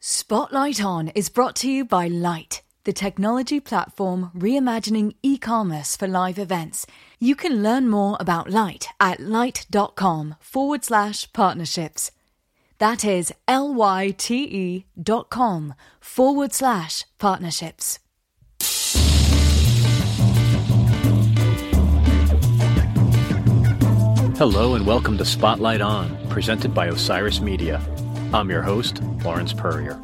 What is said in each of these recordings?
Spotlight On is brought to you by Lyte, the technology platform reimagining e commerce for live events. You can learn more about Lyte at lyte.com forward slash partnerships. That is L Y T E dot com forward slash partnerships. Hello and welcome to Spotlight On, presented by Osiris Media. I'm your host, Lawrence Peryer.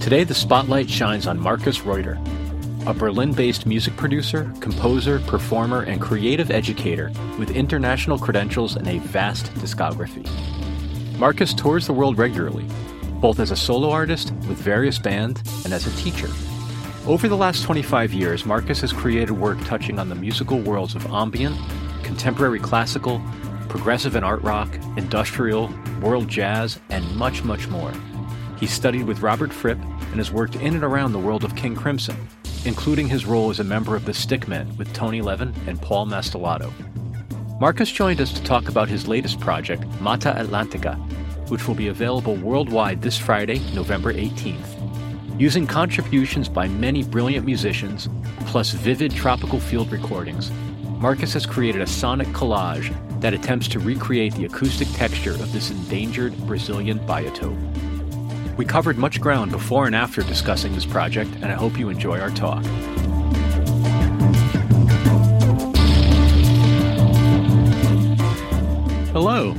Today, the spotlight shines on Marcus Reuter, a Berlin based music producer, composer, performer, and creative educator with international credentials and a vast discography. Marcus tours the world regularly, both as a solo artist with various bands and as a teacher. Over the last 25 years, Marcus has created work touching on the musical worlds of ambient, contemporary classical, progressive and art rock, industrial, world jazz, and much, much more. He studied with Robert Fripp and has worked in and around the world of King Crimson, including his role as a member of the Stickmen with Tony Levin and Paul Mastelotto. Marcus joined us to talk about his latest project, Mata Atlantica, which will be available worldwide this Friday, November 18th. Using contributions by many brilliant musicians, plus vivid tropical field recordings, Marcus has created a sonic collage that attempts to recreate the acoustic texture of this endangered Brazilian biotope. We covered much ground before and after discussing this project, and I hope you enjoy our talk. Hello.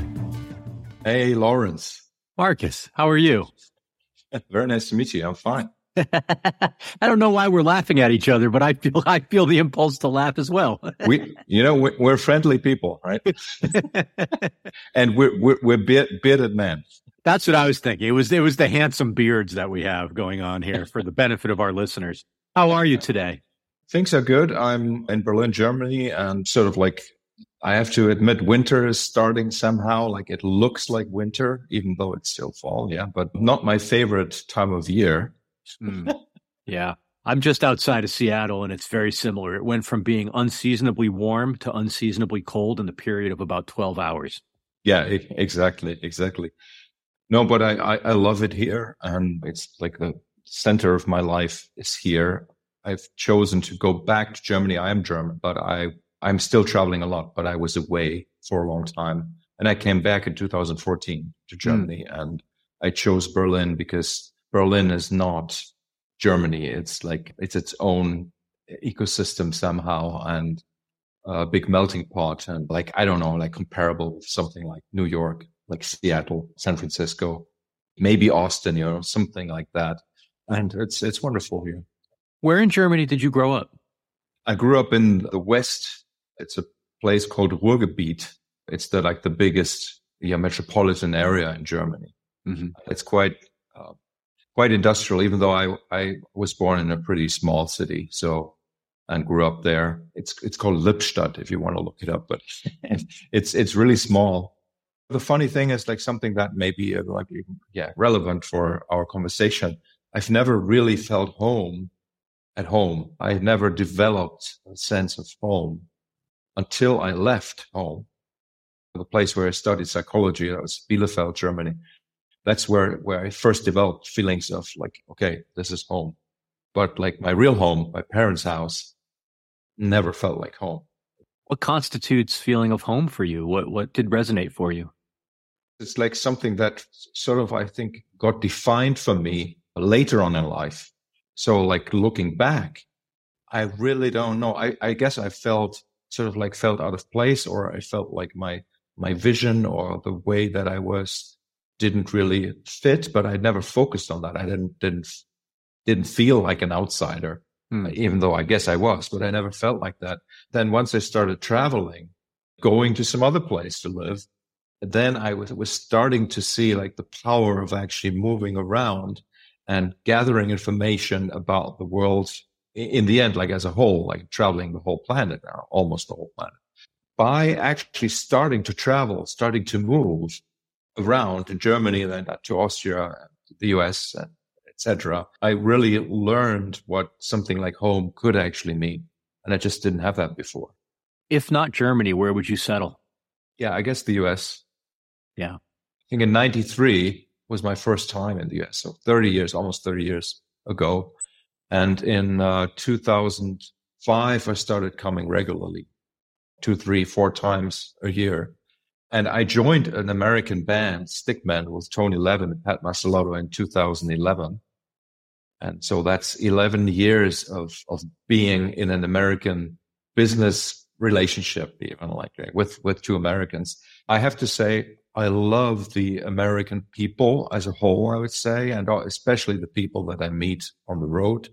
Hey, Lawrence. Marcus, how are you? Very nice to meet you. I'm fine. I don't know why we're laughing at each other, but I feel I feel the impulse to laugh as well. we, you know, we're, we're friendly people, right? and we're we're, we're bearded men. That's what I was thinking. It was it was the handsome beards that we have going on here for the benefit of our listeners. How are you today? Things are good. I'm in Berlin, Germany, and sort of like I have to admit, winter is starting somehow. Like it looks like winter, even though it's still fall. Yeah, but not my favorite time of year. Mm. Yeah. I'm just outside of Seattle and it's very similar. It went from being unseasonably warm to unseasonably cold in the period of about 12 hours. Yeah, exactly. Exactly. No, but I, I, I love it here. And it's like the center of my life is here. I've chosen to go back to Germany. I am German, but I, I'm still traveling a lot, but I was away for a long time. And I came back in 2014 to hmm. Germany mm. and I chose Berlin because Berlin is not Germany. It's like it's its own ecosystem somehow and a big melting pot and like I don't know, like comparable with something like New York, like Seattle, San Francisco, maybe Austin, you know, something like that. And it's it's wonderful here. Where in Germany did you grow up? I grew up in the west. It's a place called Ruhrgebiet. It's the like the biggest yeah, metropolitan area in Germany. Mm-hmm. It's quite uh, quite industrial, even though I, I was born in a pretty small city. So, and grew up there. It's, it's called Lippstadt if you want to look it up, but it's, it's really small. The funny thing is like something that may be uh, like, yeah, relevant for our conversation. I've never really felt home at home. I never developed a sense of home until I left home. The place where I studied psychology, that was Bielefeld, Germany that's where where I first developed feelings of like, okay, this is home. But like my real home, my parents' house, never felt like home. What constitutes feeling of home for you? What what did resonate for you? It's like something that sort of I think got defined for me later on in life. So like looking back, I really don't know. I, I guess I felt sort of like felt out of place or I felt like my my vision or the way that I was didn't really fit, but I never focused on that. I didn't didn't didn't feel like an outsider, hmm. even though I guess I was, but I never felt like that. Then once I started traveling, going to some other place to live, then I was was starting to see like the power of actually moving around and gathering information about the world in the end, like as a whole, like traveling the whole planet now, almost the whole planet. By actually starting to travel, starting to move, around in Germany, then to Austria, the US, etc. I really learned what something like home could actually mean. And I just didn't have that before. If not Germany, where would you settle? Yeah, I guess the US. Yeah. I think in 93 was my first time in the US. So 30 years, almost 30 years ago. And in uh, 2005, I started coming regularly, two, three, four times a year. And I joined an American band, Stickmen, with Tony Levin and Pat Mastelotto in 2011. And so that's 11 years of, of being in an American business relationship, even like with, with two Americans. I have to say, I love the American people as a whole, I would say, and especially the people that I meet on the road.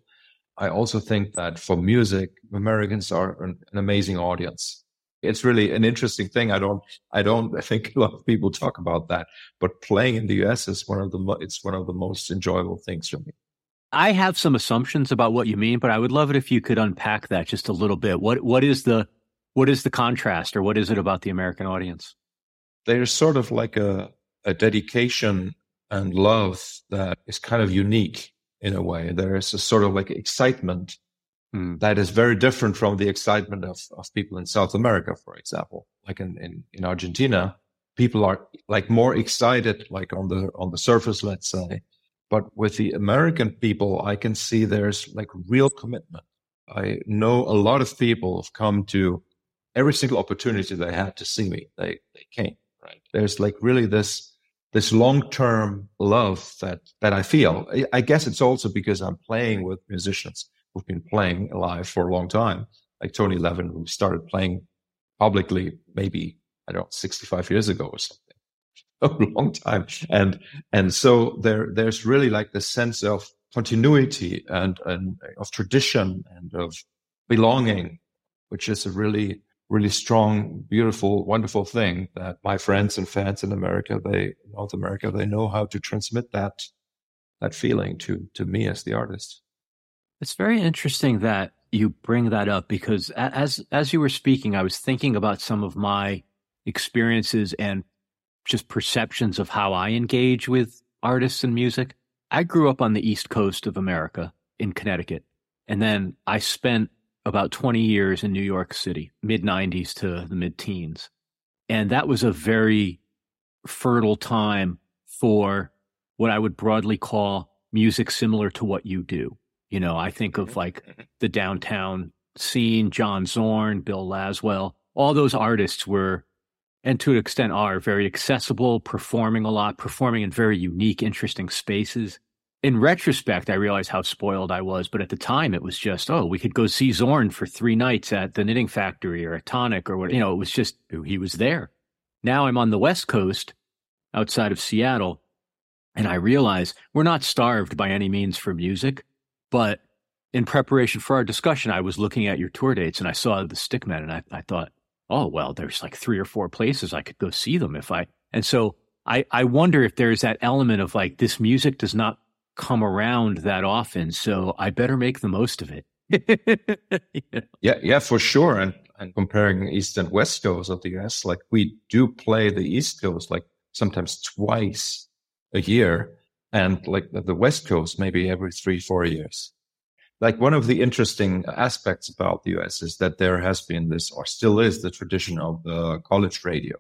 I also think that for music, Americans are an, an amazing audience it's really an interesting thing. I don't, I don't I think a lot of people talk about that, but playing in the US is one of the, it's one of the most enjoyable things for me. I have some assumptions about what you mean, but I would love it if you could unpack that just a little bit. What, what is the, what is the contrast or what is it about the American audience? There's sort of like a, a dedication and love that is kind of unique in a way. There is a sort of like excitement Mm. That is very different from the excitement of, of people in South America, for example. Like in, in, in Argentina, people are like more excited, like on the on the surface, let's say. But with the American people, I can see there's like real commitment. I know a lot of people have come to every single opportunity they had to see me. They they came. Right. There's like really this this long term love that that I feel. I guess it's also because I'm playing with musicians who've been playing live for a long time, like Tony Levin, who started playing publicly maybe, I don't know, 65 years ago or something. A long time. And, and so there, there's really like the sense of continuity and, and of tradition and of belonging, which is a really, really strong, beautiful, wonderful thing that my friends and fans in America, they, North America, they know how to transmit that, that feeling to, to me as the artist. It's very interesting that you bring that up because as as you were speaking, I was thinking about some of my experiences and just perceptions of how I engage with artists and music. I grew up on the East Coast of America in Connecticut, and then I spent about 20 years in New York City, mid 90s to the mid teens. And that was a very fertile time for what I would broadly call music similar to what you do. You know, I think of mm-hmm. like mm-hmm. the downtown scene, John Zorn, Bill Laswell, all those artists were, and to an extent are, very accessible, performing a lot, performing in very unique, interesting spaces. In retrospect, I realize how spoiled I was, but at the time it was just, oh, we could go see Zorn for three nights at the Knitting Factory or a Tonic or what, you know, it was just, he was there. Now I'm on the West Coast outside of Seattle, and I realize we're not starved by any means for music. But in preparation for our discussion, I was looking at your tour dates and I saw the Stickmen and I, I thought, oh, well, there's like three or four places I could go see them if I. And so I, I wonder if there's that element of like this music does not come around that often. So I better make the most of it. Yeah, yeah, for sure. And, and comparing East and West Coast of the US, like we do play the East Coast like sometimes twice a year and like the West Coast, maybe every three, four years. Like one of the interesting aspects about the US is that there has been this, or still is, the tradition of the college radio.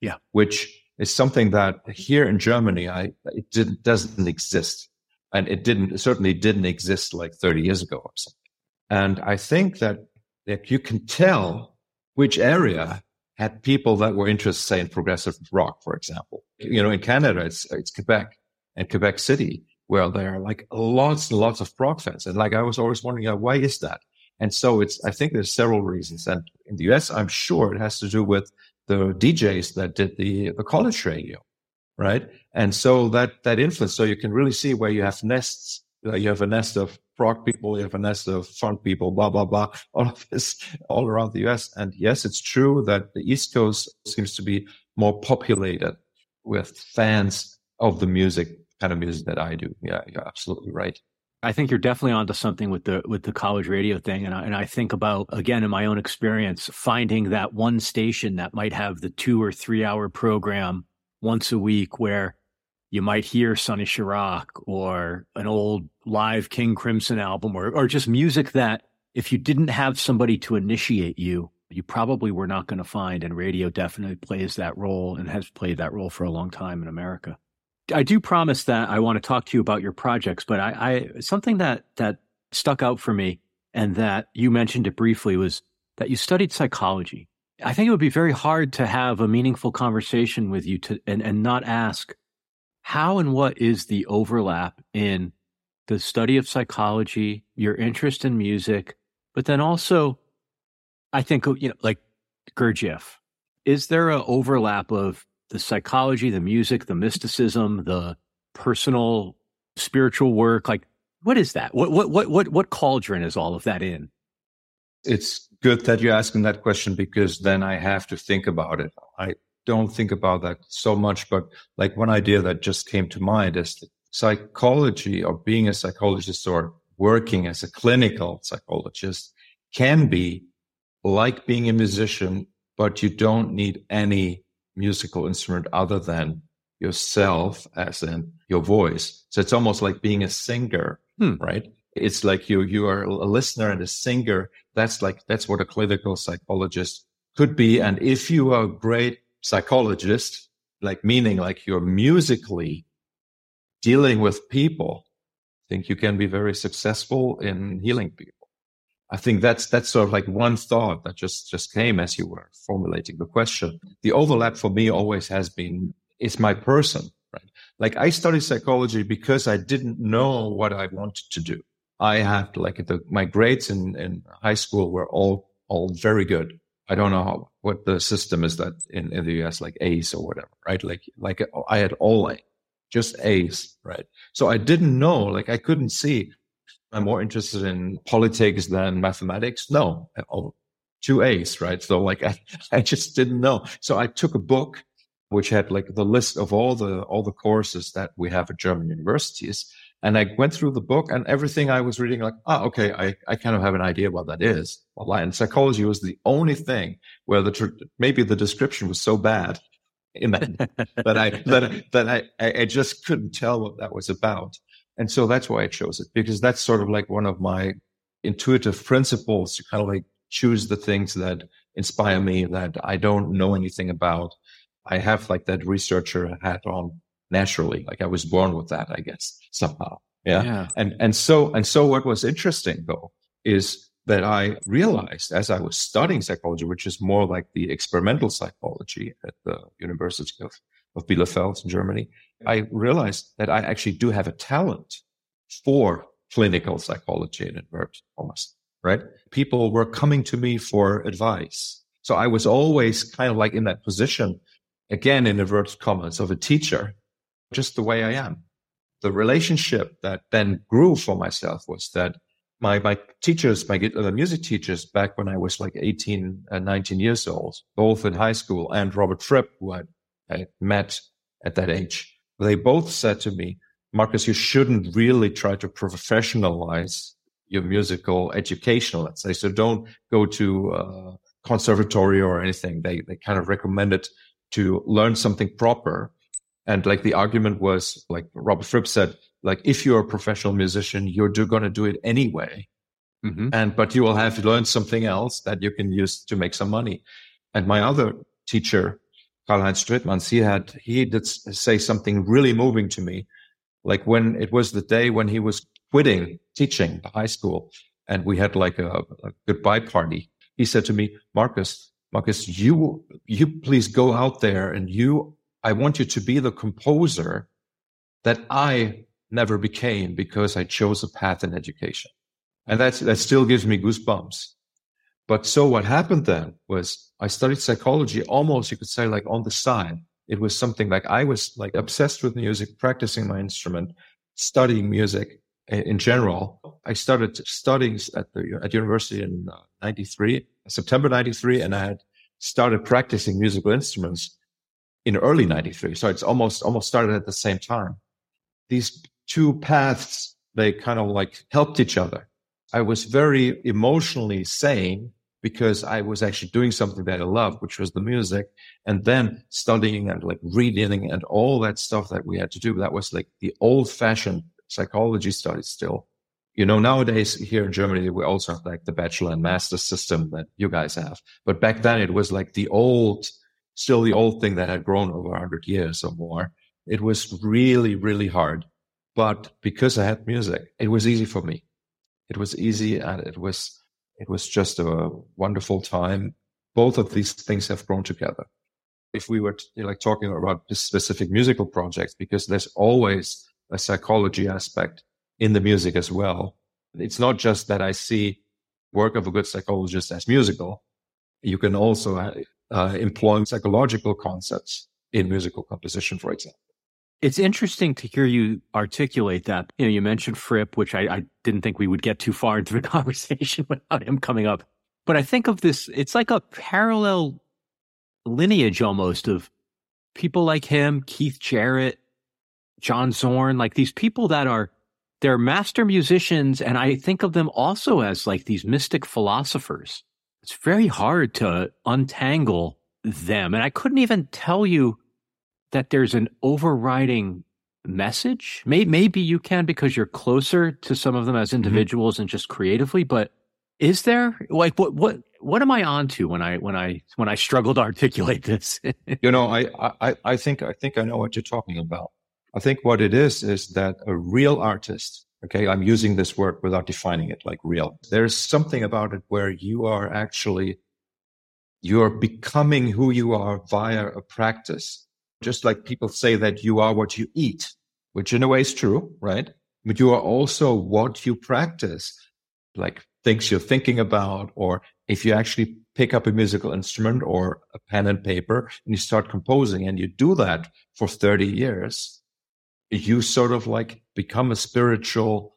Yeah. Which is something that here in Germany, I, it didn't, doesn't exist. And it didn't, it certainly didn't exist like 30 years ago or something. And I think that, that you can tell which area had people that were interested, say, in progressive rock, for example. You know, in Canada, it's, it's Quebec and Quebec City, where there are like lots and lots of prog fans. And like I was always wondering, why is that? And so it's, I think there's several reasons. And in the US, I'm sure it has to do with the DJs that did the, the college radio, right? And so that, that influence, so you can really see where you have nests, uh, you have a nest of prog people, you have a nest of funk people, blah, blah, blah, all of this all around the US. And yes, it's true that the East Coast seems to be more populated with fans of the music kind of music that I do. Yeah, you're absolutely right. I think you're definitely onto something with the with the college radio thing, and I, and I think about again in my own experience finding that one station that might have the two or three hour program once a week where you might hear Sonny Sharrock or an old live King Crimson album or or just music that if you didn't have somebody to initiate you, you probably were not going to find. And radio definitely plays that role and has played that role for a long time in America. I do promise that I want to talk to you about your projects, but I, I something that that stuck out for me and that you mentioned it briefly was that you studied psychology. I think it would be very hard to have a meaningful conversation with you to and, and not ask how and what is the overlap in the study of psychology, your interest in music, but then also, I think, you know, like Gurdjieff, is there an overlap of the psychology, the music, the mysticism, the personal spiritual work? Like, what is that? What, what, what, what, what cauldron is all of that in? It's good that you're asking that question because then I have to think about it. I don't think about that so much, but like one idea that just came to mind is that psychology or being a psychologist or working as a clinical psychologist can be like being a musician, but you don't need any musical instrument other than yourself, as in your voice. So it's almost like being a singer, hmm. right? It's like you you are a listener and a singer. That's like that's what a clinical psychologist could be. And if you are a great psychologist, like meaning like you're musically dealing with people, I think you can be very successful in healing people. I think that's that's sort of like one thought that just just came as you were formulating the question. The overlap for me always has been is my person, right? Like I studied psychology because I didn't know what I wanted to do. I had to like the, my grades in, in high school were all all very good. I don't know how, what the system is that in, in the US, like A's or whatever, right? Like like I had all A just A's, right? So I didn't know, like I couldn't see. I'm more interested in politics than mathematics. No, oh, two A's, right? So like I, I just didn't know. So I took a book which had like the list of all the all the courses that we have at German universities. And I went through the book and everything I was reading, like, ah, okay, I, I kind of have an idea what that is. Well, and psychology was the only thing where the maybe the description was so bad in that that I that that I I just couldn't tell what that was about, and so that's why I chose it because that's sort of like one of my intuitive principles to kind of like choose the things that inspire me that I don't know anything about. I have like that researcher hat on naturally, like I was born with that, I guess somehow. Yeah. yeah. And and so and so what was interesting though is that I realized as I was studying psychology, which is more like the experimental psychology at the University of, of Bielefeld in Germany, I realized that I actually do have a talent for clinical psychology in inverted almost, right? People were coming to me for advice. So I was always kind of like in that position, again, in inverted commas of a teacher, just the way I am. The relationship that then grew for myself was that my my teachers, my uh, music teachers back when I was like 18, uh, 19 years old, both in high school, and Robert Fripp, who I, I met at that age, they both said to me, Marcus, you shouldn't really try to professionalize your musical education, let's say. So don't go to uh, conservatory or anything. They they kind of recommended to learn something proper. And like the argument was, like Robert Fripp said, like if you're a professional musician, you're going to do it anyway. Mm-hmm. And, but you will have learned something else that you can use to make some money. And my other teacher, Karl-Heinz Strittmanns, he had, he did say something really moving to me. Like when it was the day when he was quitting teaching the high school and we had like a, a goodbye party. He said to me, Marcus, Marcus, you, you please go out there and you, I want you to be the composer that I never became because I chose a path in education. And that's, that still gives me goosebumps. But so what happened then was I studied psychology almost, you could say, like on the side. It was something like I was like obsessed with music, practicing my instrument, studying music in general. I started studying at the at university in uh, 93, September 93, and I had started practicing musical instruments in early 93. So it's almost, almost started at the same time. These two paths, they kind of like helped each other. I was very emotionally sane because I was actually doing something that I loved, which was the music, and then studying and like reading and all that stuff that we had to do. That was like the old fashioned psychology studies still. you know, nowadays here in Germany, we also have like the bachelor and master system that you guys have. But back then it was like the old, still the old thing that had grown over 100 years or more. It was really, really hard. But because I had music, it was easy for me. It was easy and it was, it was just a wonderful time. Both of these things have grown together. If we were know, like talking about specific musical projects, because there's always a psychology aspect in the music as well. It's not just that I see work of a good psychologist as musical. You can also uh, employ psychological concepts in musical composition, for example. It's interesting to hear you articulate that. You know, you mentioned Fripp, which I, I didn't think we would get too far into the conversation without him coming up. But I think of this, it's like a parallel lineage almost of people like him, Keith Jarrett, John Zorn, like these people that are they're master musicians, and I think of them also as like these mystic philosophers. It's very hard to untangle them. And I couldn't even tell you that there's an overriding message. Maybe you can because you're closer to some of them as mm-hmm. individuals mm-hmm. and just creatively, but is there like what what what am I on to when I when I when I struggle to articulate this? you know, I, I I think I think I know what you're talking about. I think what it is is that a real artist, okay, I'm using this word without defining it like real. There's something about it where you are actually, you're becoming who you are via a practice. Just like people say that you are what you eat, which in a way is true, right? But you are also what you practice, like things you're thinking about, or if you actually pick up a musical instrument or a pen and paper and you start composing and you do that for 30 years, you sort of like become a spiritual,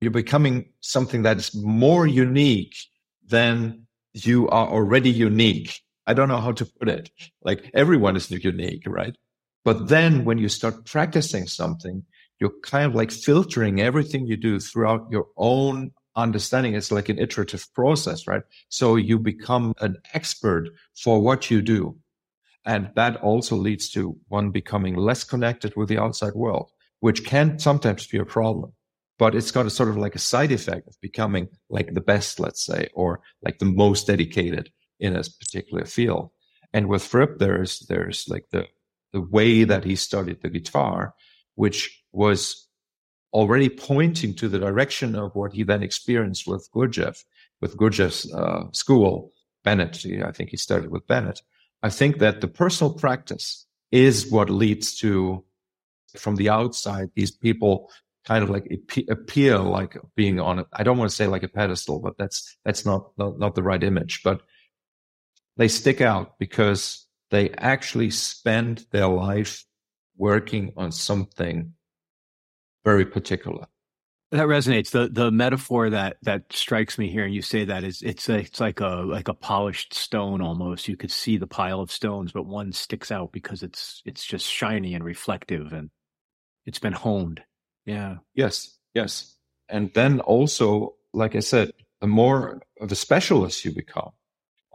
you're becoming something that's more unique than you are already unique. I don't know how to put it. Like everyone is unique, right? But then when you start practicing something, you're kind of like filtering everything you do throughout your own understanding. It's like an iterative process, right? So you become an expert for what you do. And that also leads to one becoming less connected with the outside world, which can sometimes be a problem. But it's got a sort of like a side effect of becoming like the best, let's say, or like the most dedicated in a particular field. And with Fripp, there's there's like the the way that he studied the guitar, which was already pointing to the direction of what he then experienced with Gurdjieff, with Gurdjieff's uh, school, Bennett. I think he studied with Bennett. I think that the personal practice is what leads to, from the outside, these people kind of like appear like being on. I don't want to say like a pedestal, but that's that's not, not not the right image. But they stick out because they actually spend their life working on something very particular. That resonates. The the metaphor that that strikes me here, and you say that is it's a, it's like a like a polished stone almost. You could see the pile of stones, but one sticks out because it's it's just shiny and reflective, and it's been honed. Yeah. Yes. Yes. And then also, like I said, the more of a specialist you become,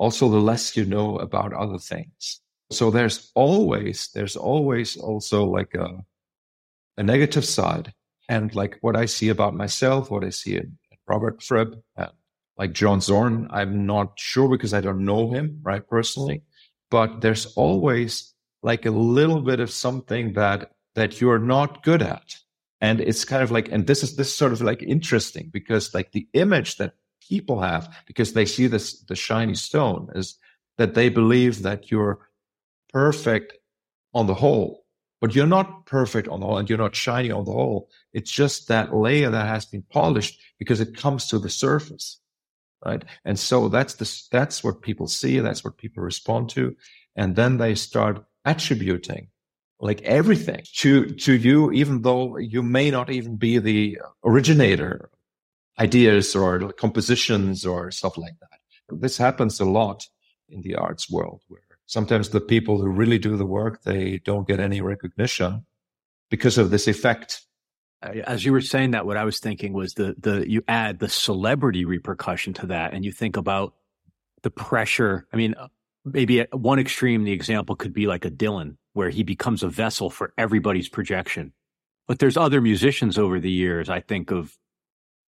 also the less you know about other things. So there's always there's always also like a a negative side and like what I see about myself, what I see in Robert Fripp, and like John Zorn, I'm not sure because I don't know him, right, personally. But there's always like a little bit of something that that you're not good at. And it's kind of like, and this is this sort of like interesting because like the image that people have because they see this the shiny stone is that they believe that you're perfect on the whole but you're not perfect on the whole and you're not shiny on the whole. It's just that layer that has been polished because it comes to the surface. Right. And so that's the, that's what people see. That's what people respond to. And then they start attributing like everything to, to you, even though you may not even be the originator ideas or compositions or stuff like that. This happens a lot in the arts world where sometimes the people who really do the work they don't get any recognition because of this effect. As you were saying that what i was thinking was the the you add the celebrity repercussion to that and you think about the pressure. I mean uh, maybe at one extreme the example could be like a dylan where he becomes a vessel for everybody's projection. But there's other musicians over the years i think of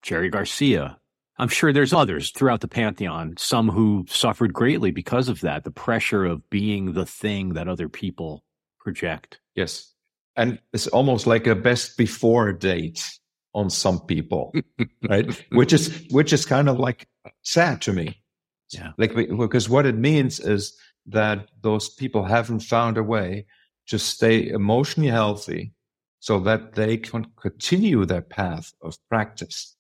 Jerry Garcia. I'm sure there's others throughout the pantheon, some who suffered greatly because of that, the pressure of being the thing that other people project. Yes. And it's almost like a best before date on some people, right? which is which is kind of like sad to me. Yeah. Like because what it means is that those people haven't found a way to stay emotionally healthy so that they can continue their path of practice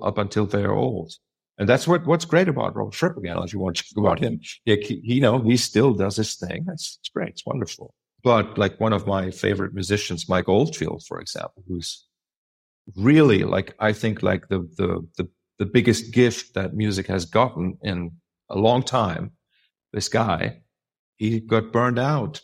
up until they're old. And that's what, what's great about Robert Fripp again, as you want to talk about him. He, he, you know, he still does his thing. It's, it's great. It's wonderful. But like one of my favorite musicians, Mike Oldfield, for example, who's really like, I think like the, the, the, the biggest gift that music has gotten in a long time. This guy, he got burned out.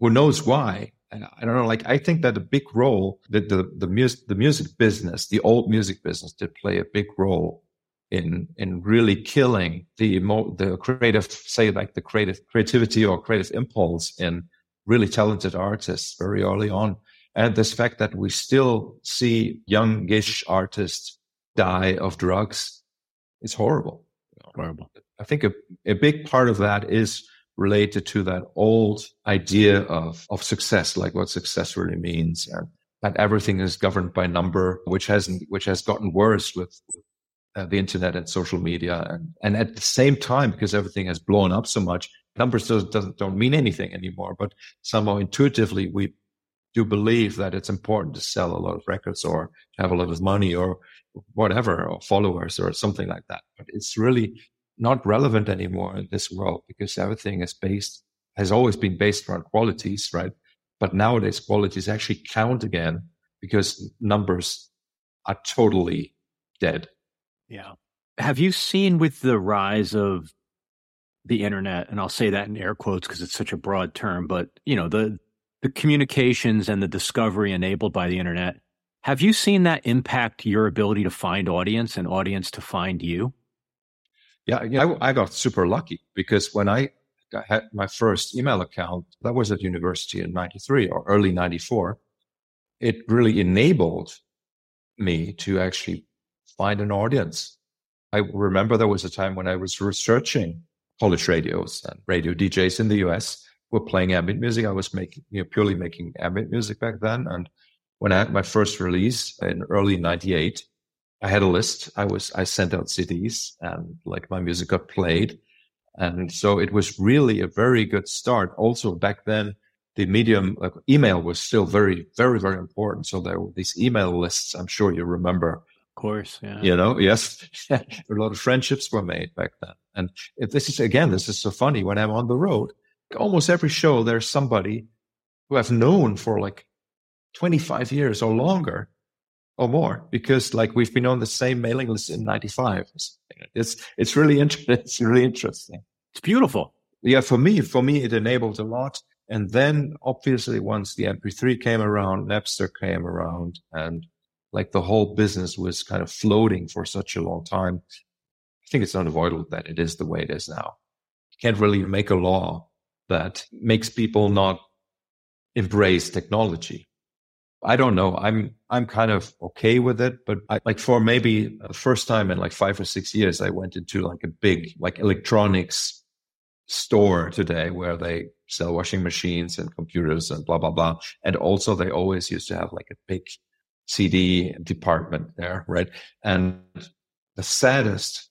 Who knows why? I don't know. Like I think that a big role that the the music the music business, the old music business, did play a big role in in really killing the the creative, say like the creative creativity or creative impulse in really talented artists very early on. And this fact that we still see youngish artists die of drugs is horrible. Horrible. I think a, a big part of that is related to that old idea of, of success, like what success really means. And that everything is governed by number, which hasn't, which has gotten worse with uh, the internet and social media. And, and at the same time, because everything has blown up so much, numbers doesn't, doesn't, don't mean anything anymore. But somehow intuitively, we do believe that it's important to sell a lot of records or have a lot of money or whatever, or followers or something like that. But it's really not relevant anymore in this world because everything is based, has always been based around qualities, right? But nowadays qualities actually count again because numbers are totally dead. Yeah. Have you seen with the rise of the internet, and I'll say that in air quotes because it's such a broad term, but you know, the the communications and the discovery enabled by the internet, have you seen that impact your ability to find audience and audience to find you? Yeah, you I, I got super lucky because when I had my first email account, that was at university in 93 or early 94, it really enabled me to actually find an audience. I remember there was a time when I was researching Polish radios and radio DJs in the US were playing ambient music. I was making, you know, purely making ambient music back then. And when I had my first release in early 98, I had a list. I was I sent out CDs and like my music got played. And so it was really a very good start. Also back then, the medium like email was still very, very, very important. So there were these email lists. I'm sure you remember. Of course, yeah. You know, yes, a lot of friendships were made back then. And if this is again, this is so funny. When I'm on the road, almost every show there's somebody who I've known for like 25 years or longer or more because like we've been on the same mailing list in 95 it's it's really interesting it's really interesting. It's beautiful. Yeah for me for me it enabled a lot. And then obviously once the mp3 came around napster came around and like the whole business was kind of floating for such a long time. I think it's unavoidable that it is the way it is now. You can't really make a law that makes people not embrace technology. I don't know. I'm I'm kind of okay with it, but I, like for maybe the first time in like five or six years, I went into like a big like electronics store today where they sell washing machines and computers and blah blah blah. And also they always used to have like a big CD department there, right? And the saddest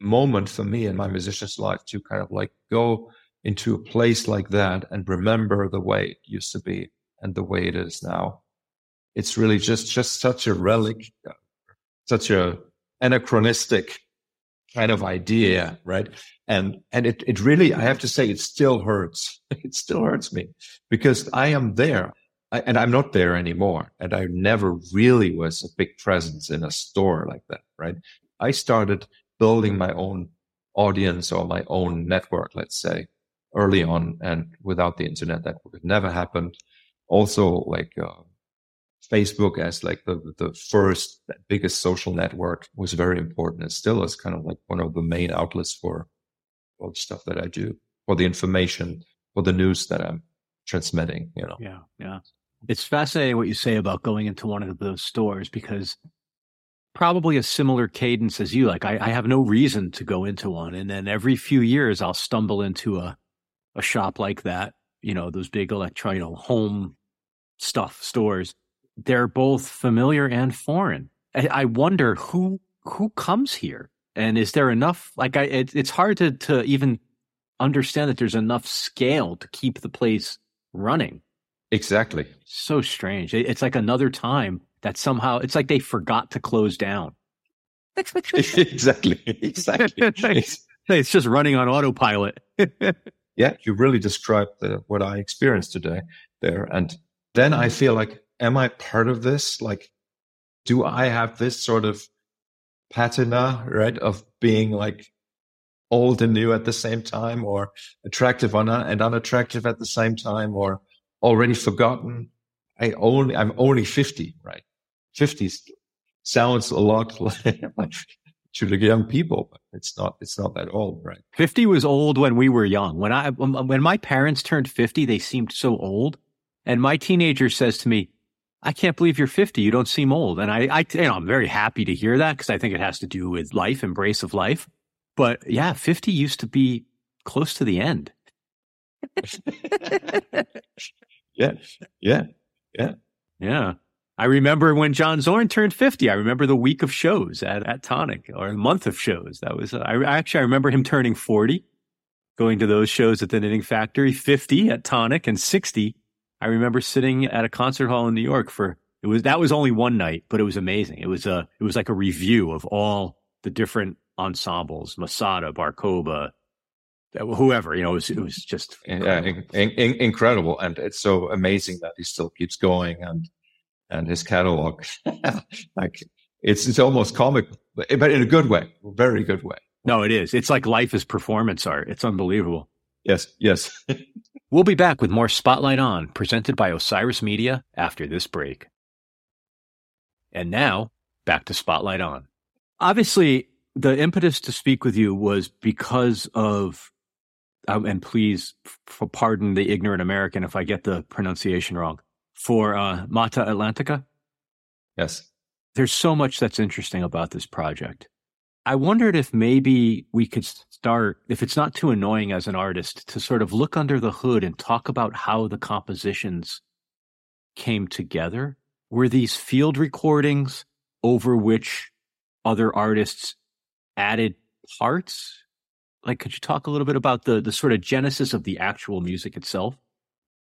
moment for me in my musician's life to kind of like go into a place like that and remember the way it used to be and the way it is now it's really just just such a relic, such a anachronistic kind of idea, right? And and it it really, I have to say, it still hurts. It still hurts me because I am there. I, and I'm not there anymore. And I never really was a big presence in a store like that, right? I started building my own audience or my own network, let's say, early on. And without the internet, that would have never happened. Also, like uh, Facebook as like the, the first biggest social network was very important. It still is kind of like one of the main outlets for all the stuff that I do, for the information, for the news that I'm transmitting, you know. Yeah, yeah. It's fascinating what you say about going into one of those stores because probably a similar cadence as you. Like I, I have no reason to go into one. And then every few years I'll stumble into a, a shop like that, you know, those big electronic, you know, home stuff stores. They're both familiar and foreign. I, I wonder who, who comes here and is there enough, like I, it, it's hard to, to even understand that there's enough scale to keep the place running. Exactly. So strange. It's like another time that somehow it's like they forgot to close down. exactly. Exactly. it's just running on autopilot. yeah, you really described the, what I experienced today there. And then I feel like, am I part of this? Like, do I have this sort of patina, right, of being like old and new at the same time, or attractive and unattractive at the same time, or already forgotten? I only, I'm only 50, right? 50 sounds a lot like to the young people, but it's not, it's not that old, right? 50 was old when we were young. When I, when my parents turned 50, they seemed so old. And my teenager says to me, I can't believe you're 50. You don't seem old. And I, I you know, I'm very happy to hear that because I think it has to do with life, embrace of life. But yeah, 50 used to be close to the end. yeah. Yeah. Yeah. Yeah. I remember when John Zorn turned 50. I remember the week of shows at, at Tonic or a month of shows. That was, uh, I actually, I remember him turning 40, going to those shows at the Knitting Factory, 50 at Tonic and 60. I remember sitting at a concert hall in New York for, it was, that was only one night, but it was amazing. It was a, it was like a review of all the different ensembles, Masada, Bar Kokhba, whoever, you know, it was, it was just yeah, in, in, incredible. And it's so amazing that he still keeps going and, and his catalog. like it's it's almost comic, but in a good way, very good way. No, it is. It's like life is performance art. It's unbelievable. Yes, yes. we'll be back with more Spotlight On, presented by Osiris Media after this break. And now, back to Spotlight On. Obviously, the impetus to speak with you was because of, um, and please f- pardon the ignorant American if I get the pronunciation wrong, for uh, Mata Atlantica. Yes. There's so much that's interesting about this project. I wondered if maybe we could start, if it's not too annoying as an artist, to sort of look under the hood and talk about how the compositions came together. Were these field recordings over which other artists added parts? Like, could you talk a little bit about the the sort of genesis of the actual music itself?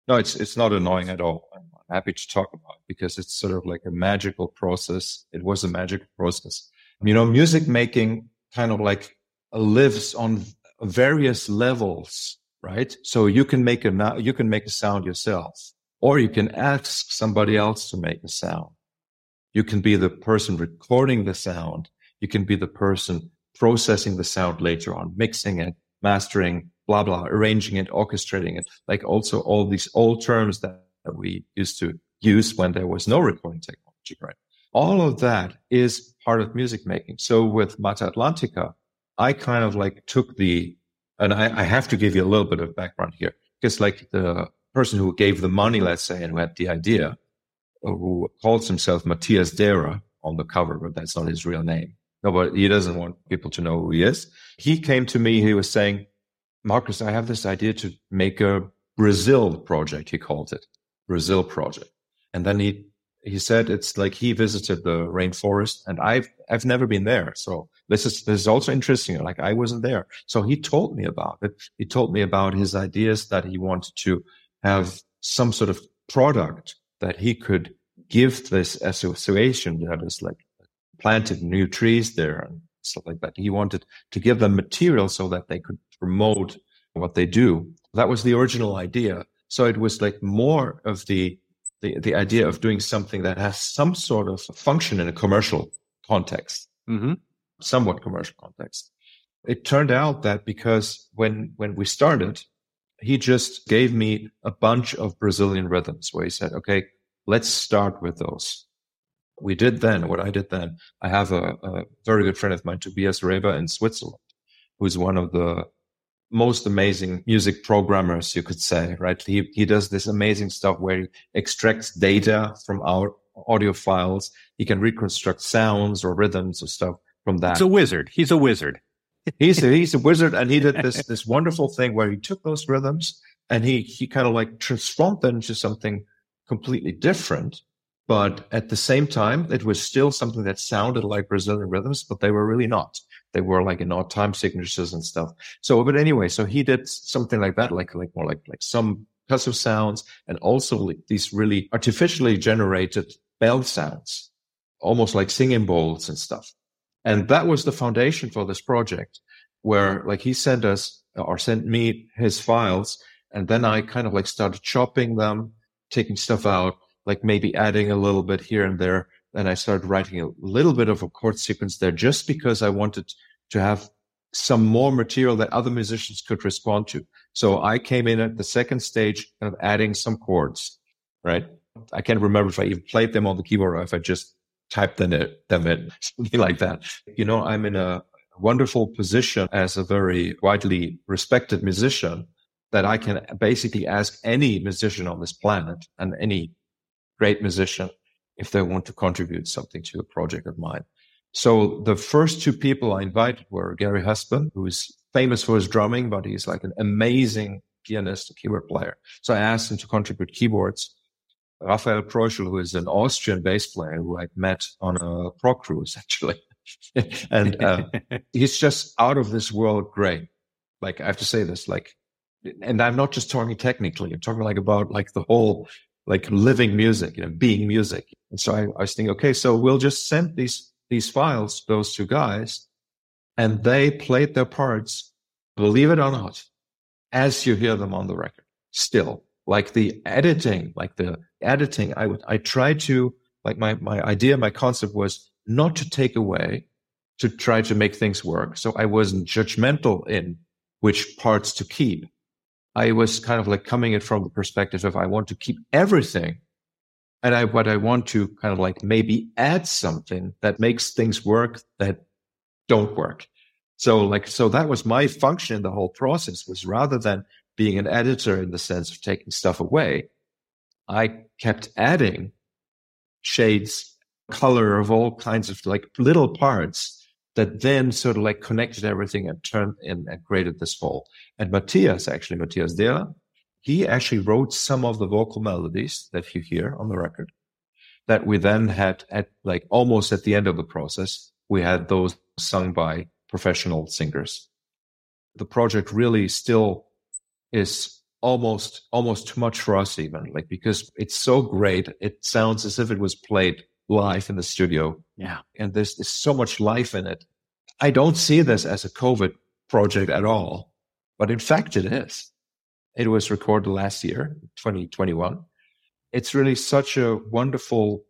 No, it's it's not annoying at all I'm happy to talk about because it's sort of like a magical process. It was a magical process. You know, music making kind of like lives on various levels, right? So you can make a, you can make a sound yourself or you can ask somebody else to make a sound. You can be the person recording the sound. You can be the person processing the sound later on, mixing it, mastering, blah, blah, arranging it, orchestrating it. Like also all these old terms that that we used to use when there was no recording technology, right? All of that is part of music making. So with Mata Atlantica, I kind of like took the, and I, I have to give you a little bit of background here because like the person who gave the money, let's say, and who had the idea, uh, who calls himself Matthias Dera on the cover, but that's not his real name. No, but he doesn't want people to know who he is. He came to me, he was saying, Marcus, I have this idea to make a Brazil project, he called it. Brazil project. And then he he said it's like he visited the rainforest and I've I've never been there. So this is this is also interesting. Like I wasn't there. So he told me about it. He told me about his ideas that he wanted to have some sort of product that he could give this association that is like planted new trees there and stuff like that. He wanted to give them material so that they could promote what they do. That was the original idea. So it was like more of the, the, the idea of doing something that has some sort of function in a commercial context, mm-hmm. somewhat commercial context. It turned out that because when, when we started, he just gave me a bunch of Brazilian rhythms where he said, okay, let's start with those. We did then what I did then. I have a, a very good friend of mine, Tobias Reber in Switzerland, who's one of the most amazing music programmers, you could say, right? He, he does this amazing stuff where he extracts data from our audio files. He can reconstruct sounds or rhythms or stuff from that. He's a wizard. He's a wizard. he's a, he's a wizard, and he did this this wonderful thing where he took those rhythms and he he kind of like transformed them into something completely different. But at the same time, it was still something that sounded like Brazilian rhythms, but they were really not. They were like in odd time signatures and stuff. So, but anyway, so he did something like that, like like more like like some percussive sounds and also these really artificially generated bell sounds, almost like singing bowls and stuff. And that was the foundation for this project where like he sent us or sent me his files. And then I kind of like started chopping them, taking stuff out, like maybe adding a little bit here and there. And I started writing a little bit of a chord sequence there just because I wanted to have some more material that other musicians could respond to. So I came in at the second stage kind of adding some chords, right? I can't remember if I even played them on the keyboard or if I just typed them in, them in something like that. You know, I'm in a wonderful position as a very widely respected musician that I can basically ask any musician on this planet and any great musician if they want to contribute something to a project of mine. So the first two people I invited were Gary Husband, who is famous for his drumming, but he's like an amazing pianist, and keyboard player. So I asked him to contribute keyboards. Raphael Preuschl, who is an Austrian bass player who I met on a pro cruise actually. and uh, he's just out of this world great. Like I have to say this, like, and I'm not just talking technically. I'm talking like about like the whole like living music, you know, being music. And so I, I was thinking, okay, so we'll just send these these files, those two guys, and they played their parts, believe it or not, as you hear them on the record. Still, like the editing, like the editing, I would, I tried to, like my, my idea, my concept was not to take away, to try to make things work. So I wasn't judgmental in which parts to keep. I was kind of like coming it from the perspective of I want to keep everything and I, what I want to kind of like maybe add something that makes things work that don't work. So like, so that was my function in the whole process was rather than being an editor in the sense of taking stuff away, I kept adding shades, color of all kinds of like little parts that then sort of like connected everything and turned in and created this whole. And Matthias, actually, Matthias Dehler, he actually wrote some of the vocal melodies that you hear on the record that we then had at like almost at the end of the process we had those sung by professional singers the project really still is almost almost too much for us even like because it's so great it sounds as if it was played live in the studio yeah and there's, there's so much life in it i don't see this as a covid project at all but in fact it is it was recorded last year, 2021. It's really such a wonderful,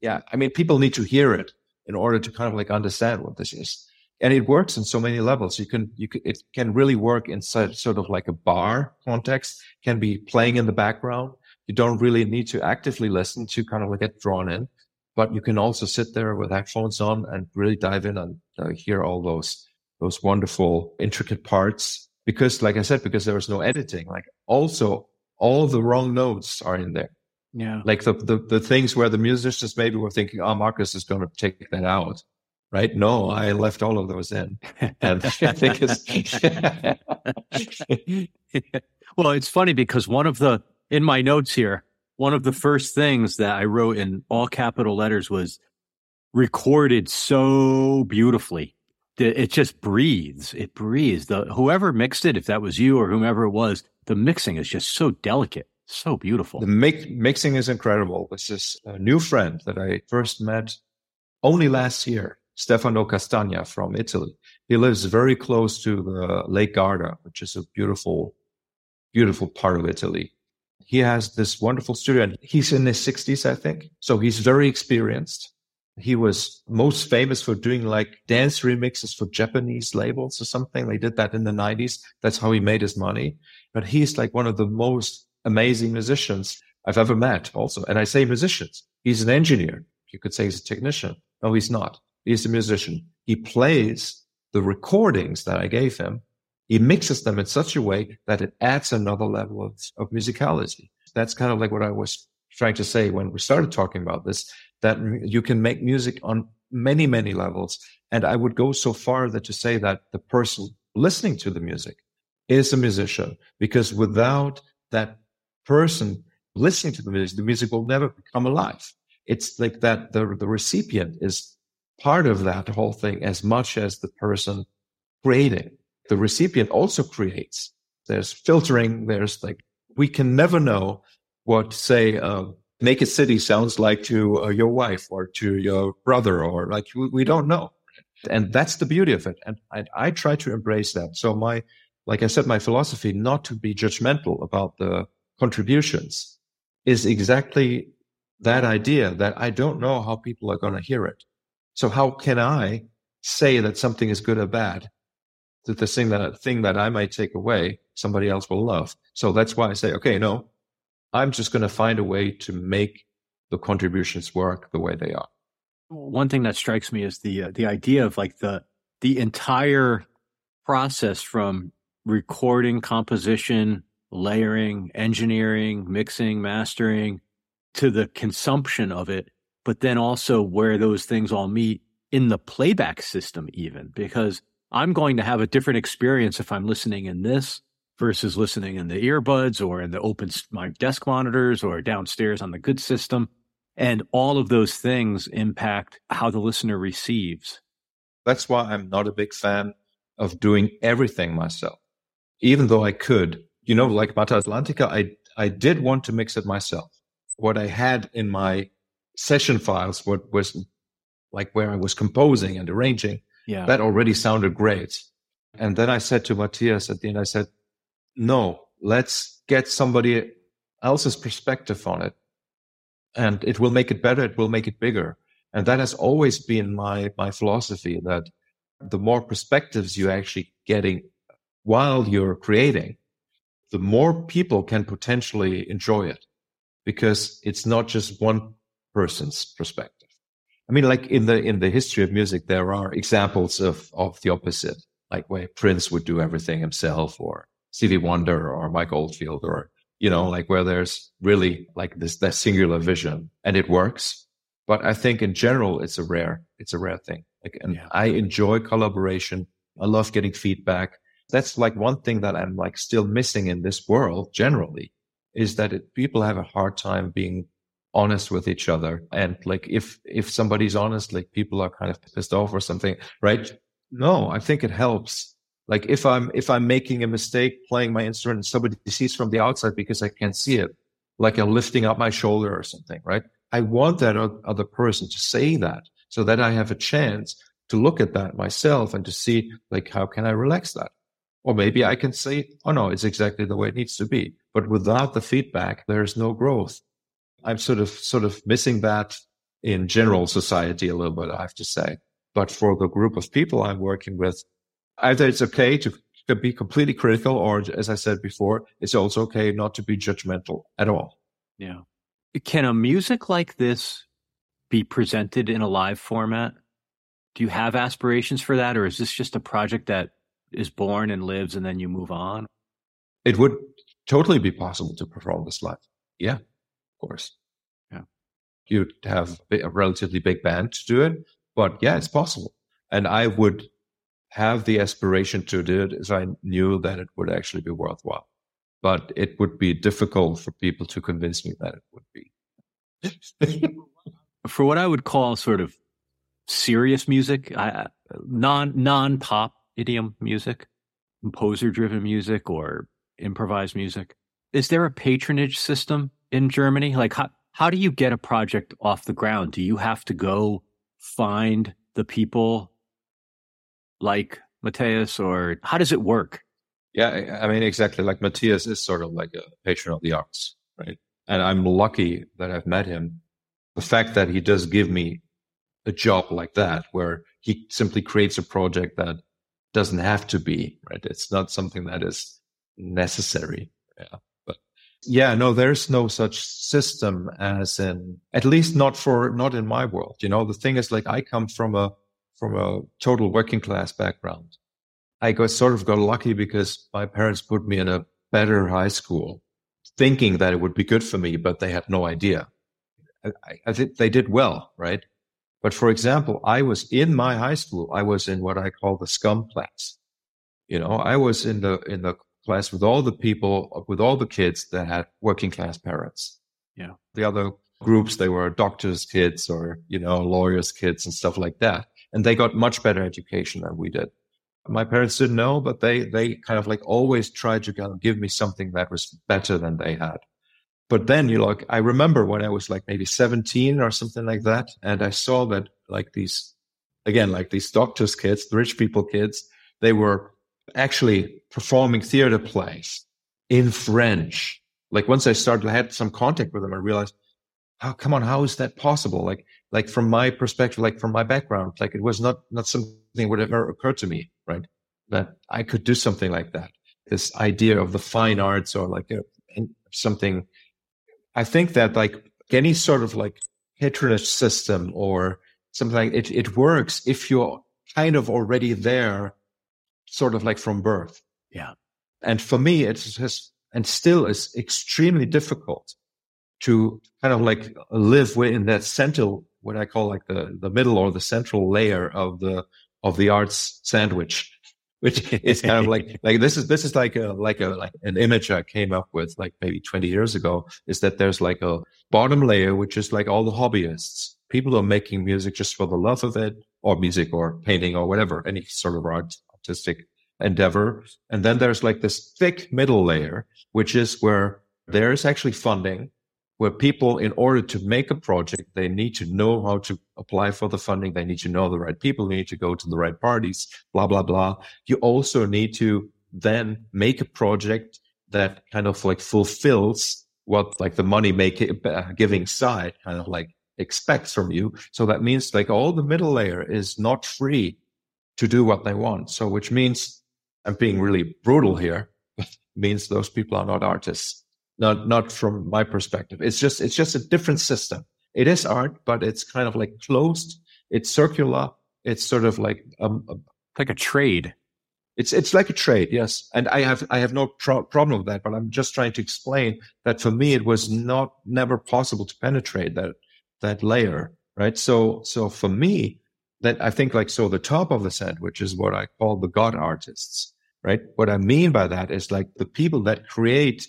yeah. I mean, people need to hear it in order to kind of like understand what this is. And it works in so many levels. You can, you can, it can really work in such, sort of like a bar context, can be playing in the background. You don't really need to actively listen to kind of like get drawn in, but you can also sit there with headphones on and really dive in and uh, hear all those, those wonderful intricate parts because like I said, because there was no editing, like also all the wrong notes are in there. Yeah. Like the, the, the things where the musicians maybe were thinking, oh, Markus is going to take that out. Right. No, I left all of those in. And I think it's. well, it's funny because one of the, in my notes here, one of the first things that I wrote in all capital letters was recorded so beautifully it just breathes. It breathes. The whoever mixed it, if that was you or whomever it was, the mixing is just so delicate, so beautiful. The mix, mixing is incredible. This is a new friend that I first met only last year, Stefano Castagna from Italy. He lives very close to the Lake Garda, which is a beautiful, beautiful part of Italy. He has this wonderful studio and he's in his 60s, I think. So he's very experienced he was most famous for doing like dance remixes for Japanese labels or something. They did that in the 90s. That's how he made his money. But he's like one of the most amazing musicians I've ever met also. And I say musicians. He's an engineer. You could say he's a technician. No, he's not. He's a musician. He plays the recordings that I gave him. He mixes them in such a way that it adds another level of, of musicality. That's kind of like what I was trying to say when we started talking about this, that you can make music on many, many levels. And I would go so far that to say that the person listening to the music is a musician because without that person listening to the music, the music will never become alive. It's like that the, the recipient is part of that whole thing as much as the person creating. The recipient also creates. There's filtering. There's like, we can never know what, say, uh, Naked City sounds like to uh, your wife or to your brother, or like, we, we don't know. And that's the beauty of it. And I, I try to embrace that. So my, like I said, my philosophy not to be judgmental about the contributions is exactly that idea that I don't know how people are going to hear it. So how can I say that something is good or bad? That the thing that thing that I might take away, somebody else will love. So that's why I say, okay, no, I'm just going to find a way to make the contributions work the way they are. One thing that strikes me is the uh, the idea of like the the entire process from recording, composition, layering, engineering, mixing, mastering to the consumption of it, but then also where those things all meet in the playback system, even because I'm going to have a different experience if I'm listening in this versus listening in the earbuds or in the open my desk monitors or downstairs on the good system. And all of those things impact how the listener receives. That's why I'm not a big fan of doing everything myself, even though I could. You know, like Mata Atlantica, I, I did want to mix it myself. What I had in my session files, what was like where I was composing and arranging, yeah. that already sounded great. And then I said to Matthias at the end, I said, no, let's get somebody else's perspective on it. And it will make it better. It will make it bigger. And that has always been my, my philosophy that the more perspectives you're actually getting while you're creating, the more people can potentially enjoy it because it's not just one person's perspective. I mean, like in the, in the history of music, there are examples of, of the opposite, like where Prince would do everything himself or Stevie Wonder or Mike Oldfield or, you know, like where there's really like this, that singular vision and it works. But I think in general, it's a rare, it's a rare thing. Like, and yeah. I enjoy collaboration. I love getting feedback. That's like one thing that I'm like still missing in this world generally is that it, people have a hard time being honest with each other. And like, if, if somebody's honest, like people are kind of pissed off or something, right? No, I think it helps like if I'm if I'm making a mistake playing my instrument and somebody sees from the outside because I can't see it, like I'm lifting up my shoulder or something, right? I want that other person to say that so that I have a chance to look at that myself and to see like how can I relax that? Or maybe I can say, oh no, it's exactly the way it needs to be. But without the feedback, there's no growth. I'm sort of sort of missing that in general society a little bit, I have to say. But for the group of people I'm working with, either it's okay to, to be completely critical, or as I said before, it's also okay not to be judgmental at all. Yeah. Can a music like this be presented in a live format? Do you have aspirations for that, or is this just a project that is born and lives and then you move on? It would totally be possible to perform this live. Yeah, of course. Yeah. You'd have a relatively big band to do it, but yeah, it's possible. And I would have the aspiration to do it as I knew that it would actually be worthwhile. But it would be difficult for people to convince me that it would be. for what I would call sort of serious music, I, non non pop idiom music, composer driven music, or improvised music. Is there a patronage system in Germany? Like, how, how do you get a project off the ground? Do you have to go find the people like Matthias, or how does it work? Yeah, I mean, exactly. Like Matthias is sort of like a patron of the arts, right? And I'm lucky that I've met him. The fact that he does give me a job like that, where he simply creates a project that doesn't have to be, right? It's not something that is necessary. Yeah. Yeah, no, there's no such system as in, at least not for, not in my world. You know, the thing is like I come from a, from a total working class background. I got sort of got lucky because my parents put me in a better high school thinking that it would be good for me, but they had no idea. I, I think they did well, right? But for example, I was in my high school, I was in what I call the scum class. You know, I was in the in the class with all the people, with all the kids that had working class parents. Yeah. The other groups, they were doctors' kids or, you know, lawyers' kids and stuff like that. And they got much better education than we did. My parents didn't know, but they, they kind of like always tried to kind of give me something that was better than they had. But then you look, I remember when I was like maybe 17 or something like that. And I saw that like these, again, like these doctors' kids, the rich people kids, they were actually performing theater plays in French. Like once I started, I had some contact with them, I realized, how, come on, how is that possible? Like, like from my perspective, like from my background, like it was not, not something would ever occur to me, right? That I could do something like that. This idea of the fine arts or like something. I think that like any sort of like patronage system or something like it, it works if you're kind of already there sort of like from birth. Yeah. And for me, it has, and still is extremely difficult to kind of like live within that central, what I call like the, the middle or the central layer of the, of the arts sandwich, which is kind of like, like this is, this is like a, like a, like an image I came up with like maybe 20 years ago is that there's like a bottom layer, which is like all the hobbyists, people who are making music just for the love of it or music or painting or whatever, any sort of art artistic endeavor. And then there's like this thick middle layer, which is where there's actually funding, where people, in order to make a project, they need to know how to apply for the funding. They need to know the right people. They need to go to the right parties, blah, blah, blah. You also need to then make a project that kind of like fulfills what like the money making uh, giving side kind of like expects from you. So that means like all the middle layer is not free to do what they want. So which means I'm being really brutal here, means those people are not artists. Not not from my perspective. It's just it's just a different system. It is art, but it's kind of like closed. It's circular. It's sort of like um, um like a trade. It's it's like a trade, yes. And I have I have no pro- problem with that, but I'm just trying to explain that for me it was not never possible to penetrate that that layer, right? So so for me, that I think like so the top of the sandwich is what I call the God artists, right? What I mean by that is like the people that create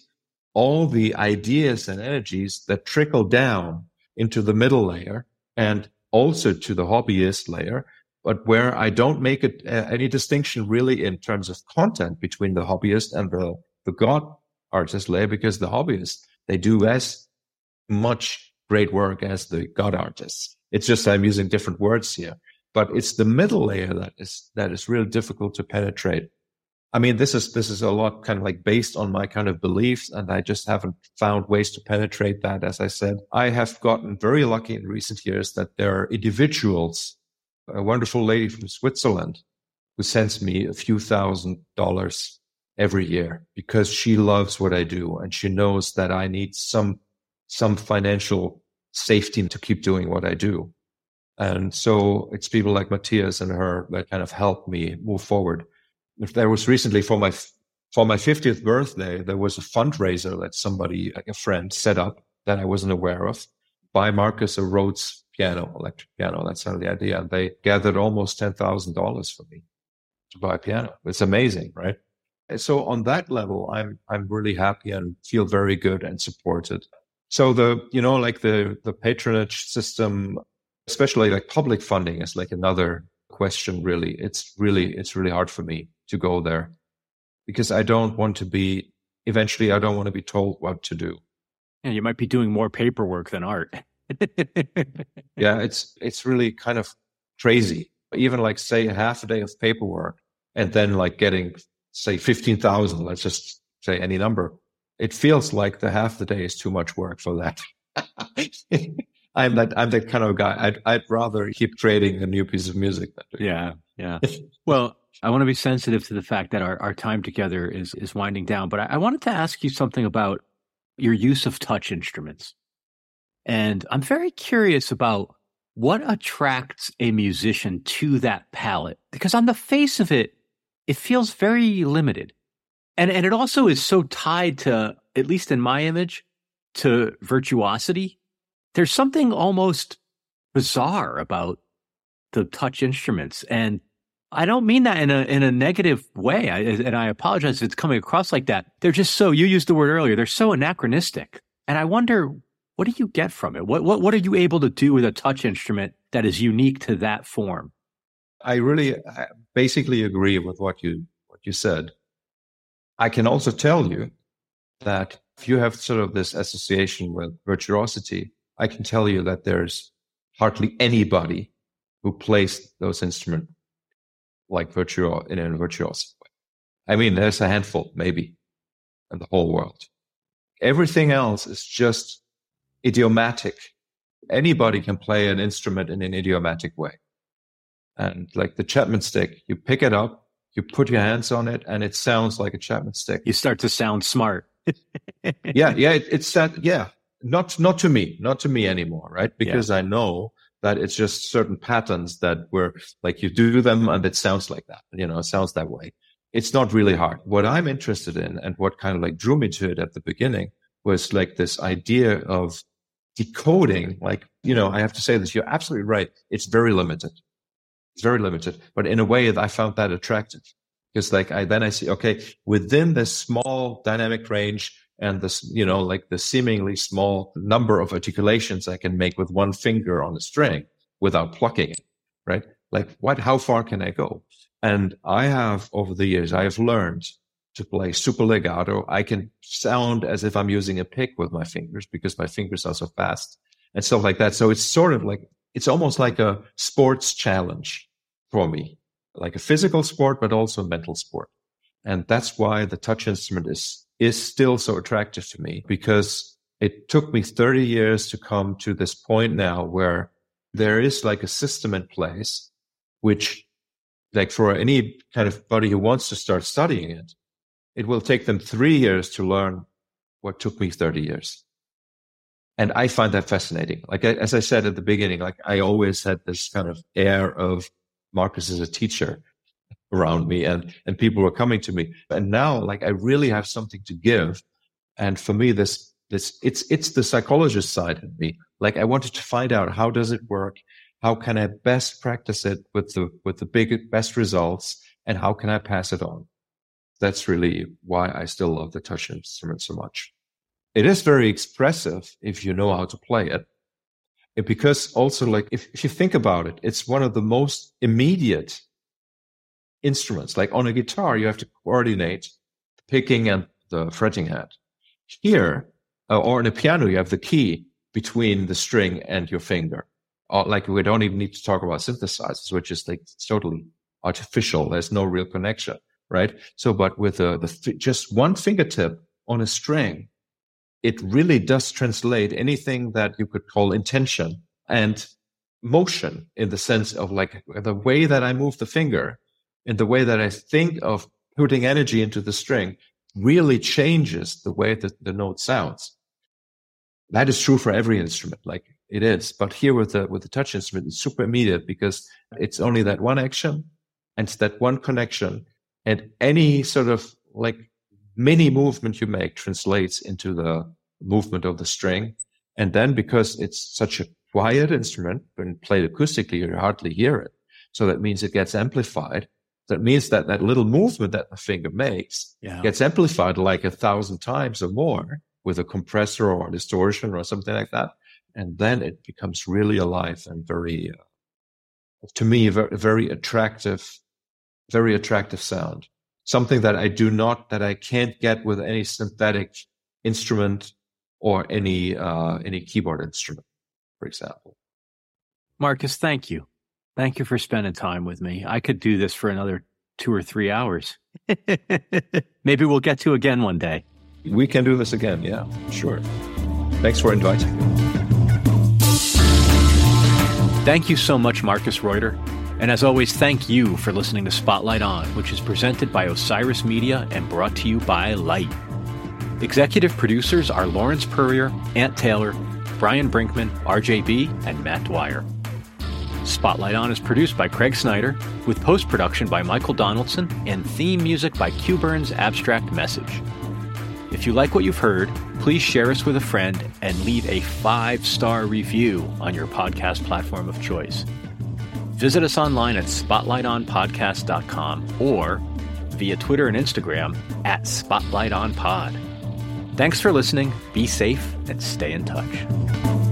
all the ideas and energies that trickle down into the middle layer and also to the hobbyist layer, but where I don't make it uh, any distinction really in terms of content between the hobbyist and the, the God artist layer, because the hobbyists, they do as much great work as the God artists. It's just I'm using different words here but it's the middle layer that is that is really difficult to penetrate. I mean, this is this is a lot kind of like based on my kind of beliefs, and I just haven't found ways to penetrate that. As I said, I have gotten very lucky in recent years that there are individuals, a wonderful lady from Switzerland, who sends me a few thousand dollars every year because she loves what I do and she knows that I need some some financial safety to keep doing what I do. And so it's people like Matthias and her that kind of helped me move forward. If there was recently for my for my 50th birthday, there was a fundraiser that somebody, a friend, set up that I wasn't aware of. Buy Markus a Rhodes piano, electric piano. That's kind of the idea. And they gathered almost ten thousand dollars for me to buy a piano. It's amazing, right? So on that level, I'm I'm really happy and feel very good and supported. So the you know like the the patronage system especially like public funding is like another question really. It's really it's really hard for me to go there because i don't want to be eventually i don't want to be told what to do. And you might be doing more paperwork than art. Yeah it's it's really kind of crazy. Even like say half a day of paperwork and then like getting say 15,000 let's just say any number it feels like the half the day is too much work for that I'm that I'm that kind of guy. I'd I'd rather keep creating a new piece of music. Yeah, yeah. well, I want to be sensitive to the fact that our, our time together is is winding down. But I, I wanted to ask you something about your use of touch instruments, and I'm very curious about what attracts a musician to that palette because on the face of it, it feels very limited, and and it also is so tied to at least in my image, to virtuosity. There's something almost bizarre about the touch instruments. And I don't mean that in a in a negative way, I, and I apologize if it's coming across like that. They're just so you used the word earlier. They're so anachronistic, and I wonder what do you get from it? What what what are you able to do with a touch instrument that is unique to that form? I really I basically agree with what you what you said. I can also tell you that if you have sort of this association with virtuosity, I can tell you that there's hardly anybody who plays those instruments like virtuo in a virtuoso way. I mean, there's a handful, maybe, in the whole world. Everything else is just idiomatic. Anybody can play an instrument in an idiomatic way. And like the Chapman stick, you pick it up, you put your hands on it, and it sounds like a Chapman stick. You start to sound smart. yeah, yeah, it, it's that. Yeah, not not to me, not to me anymore, right? Because yeah. I know that it's just certain patterns that were like you do them and it sounds like that, you know, it sounds that way. It's not really hard. What I'm interested in and what kind of like drew me to it at the beginning was like this idea of decoding. Like, you know, I have to say this, you're absolutely right. It's very limited. It's very limited, but in a way I found that attractive because like I, then I see, okay, within this small dynamic range, and this, you know, like the seemingly small number of articulations I can make with one finger on a string without plucking it, right? Like what, how far can I go? And I have over the years, I have learned to play super legato. I can sound as if I'm using a pick with my fingers because my fingers are so fast and stuff like that. So it's sort of like, it's almost like a sports challenge for me, like a physical sport, but also a mental sport. And that's why the touch instrument is is still so attractive to me because it took me 30 years to come to this point now where there is like a system in place, which like for any kind of body who wants to start studying it, it will take them three years to learn what took me 30 years. And I find that fascinating. Like, as I said at the beginning, like I always had this kind of air of Markus as a teacher around me and and people were coming to me. And now like i really have something to give. And for me this this it's it's the psychologist side of me. Like i wanted to find out how does it work? How can i best practice it with the with the big best results? And how can i pass it on? That's really why i still love the touch instrument so much. It is very expressive if you know how to play it. Because also like if, if you think about it it's one of the most immediate instruments. Like on a guitar, you have to coordinate the picking and the fretting head. Here, uh, or on a piano, you have the key between the string and your finger. Or like we don't even need to talk about synthesizers, which is like totally artificial. There's no real connection, right? So, but with the, the just one fingertip on a string, it really does translate anything that you could call intention and motion in the sense of like the way that I move the finger in the way that I think of putting energy into the string really changes the way that the note sounds. That is true for every instrument, like it is. But here with the with the touch instrument, it's super immediate because it's only that one action and that one connection. And any sort of like mini movement you make translates into the movement of the string. And then because it's such a quiet instrument, when played acoustically, you hardly hear it. So that means it gets amplified that means that that little movement that the finger makes yeah. gets amplified like a thousand times or more with a compressor or a distortion or something like that. And then it becomes really alive and very, uh, to me, very, very attractive, very attractive sound. Something that I do not, that I can't get with any synthetic instrument or any, uh, any keyboard instrument, for example. Markus, thank you. Thank you for spending time with me. I could do this for another two or three hours. Maybe we'll get to again one day. We can do this again. Yeah, sure. Thanks for inviting me. Thank you so much, Markus Reuter. And as always, thank you for listening to Spotlight On, which is presented by Osiris Media and brought to you by Lyte. Executive producers are Lawrence Peryer, Ant Taylor, Brian Brinkman, RJB, and Matt Dwyer. Spotlight On is produced by Craig Snyder, with post production by Michael Donaldson and theme music by Q Burns Abstract Message. If you like what you've heard, please share us with a friend and leave a five star review on your podcast platform of choice. Visit us online at spotlightonpodcast.com or via Twitter and Instagram at spotlightonpod. Thanks for listening, be safe, and stay in touch.